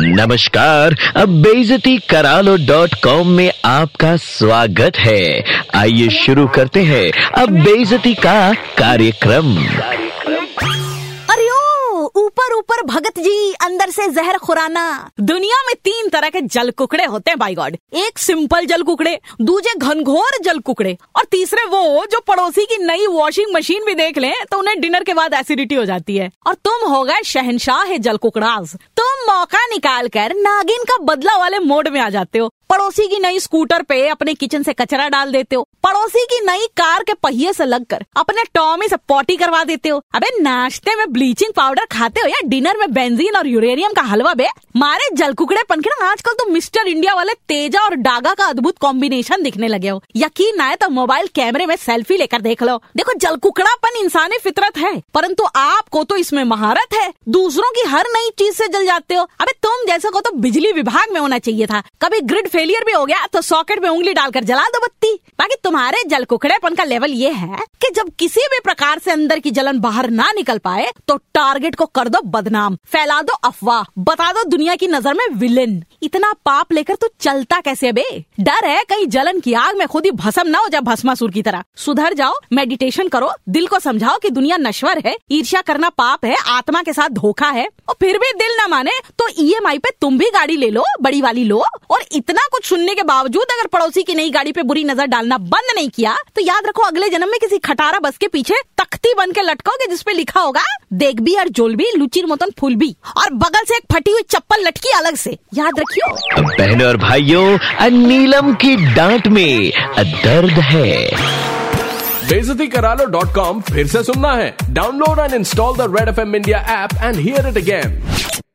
नमस्कार, अब बेजती करालो डॉट कॉम में आपका स्वागत है। आइए शुरू करते हैं अब बेजती का कार्यक्रम। अरे ऊपर ऊपर भगत जी, अंदर से जहर खुराना। दुनिया में तीन तरह के जल कुकड़े होते हैं बाई गॉड एक सिंपल जल कुकड़े दूसरे घनघोर जल कुकड़े, और तीसरे वो जो पड़ोसी की नई वॉशिंग मशीन भी देख लें तो उन्हें डिनर के बाद एसिडिटी हो जाती है। और तुम हो गए शहनशाह जल कुकड़ाज। तुम मौका निकाल कर नागिन का बदला वाले मोड में आ जाते हो। पड़ोसी की नई स्कूटर पे अपने किचन से कचरा डाल देते हो। पड़ोसी की नई कार के पहिए से लगकर अपने टॉमी से पॉटी करवा देते हो। अबे, नाश्ते में ब्लीचिंग पाउडर खाते हो या डिनर में बेंजीन और यूरेनियम का हलवा बे? मारे जल जलकुकड़े पंखे ना, आजकल तो मिस्टर इंडिया वाले तेजा और डागा का अद्भुत कॉम्बिनेशन दिखने लगे हो। यकीन है तो मोबाइल कैमरे में सेल्फी लेकर देख लो। देखो, जलकुकड़ापन इंसानी फितरत है, परंतु आपको तो इसमें महारत है। दूसरों की हर नई चीज़ से जल जाते हो। अबे, तुम जैसे को तो बिजली विभाग में होना चाहिए था। कभी ग्रिड फेलियर भी हो गया तो सॉकेट में उंगली डालकर जला दो बत्ती। बाकी तुम्हारे जल कुकड़ेपन का लेवल ये है कि जब किसी भी प्रकार से अंदर की जलन बाहर ना निकल पाए तो टारगेट को कर दो बदनाम। फैला दो अफवाह। बता दो दुनिया की नज़र में विलेन इतना पाप लेकर तो चलता कैसे बे? डर है कहीं जलन की आग में खुद ही भस्म ना हो जाए भस्मासुर की तरह। सुधर जाओ मेडिटेशन करो। दिल को समझाओ कि दुनिया नश्वर है। ईर्ष्या करना पाप है, आत्मा के साथ धोखा है। और फिर भी दिल न माने। तो ईएमआई पे तुम भी गाड़ी ले लो बड़ी वाली लो। और इतना कुछ सुनने के बावजूद अगर पड़ोसी की नई गाड़ी पे बुरी नज़र डालना बंद नहीं किया तो याद रखो अगले जन्म में किसी खटारा बस के पीछे तख्ती बन के लटकोगे जिसपे लिखा होगा देख भी और जोल भी लुचिर मतन फूल भी और बगल से एक फटी हुई चप्पल लटकी अलग से। याद रखियो। बहनों और भाइयों नीलम की डांट में दर्द है। बेजती करा लो डॉट कॉम फिर से सुनना है। Download and install the red F M India app and hear it again.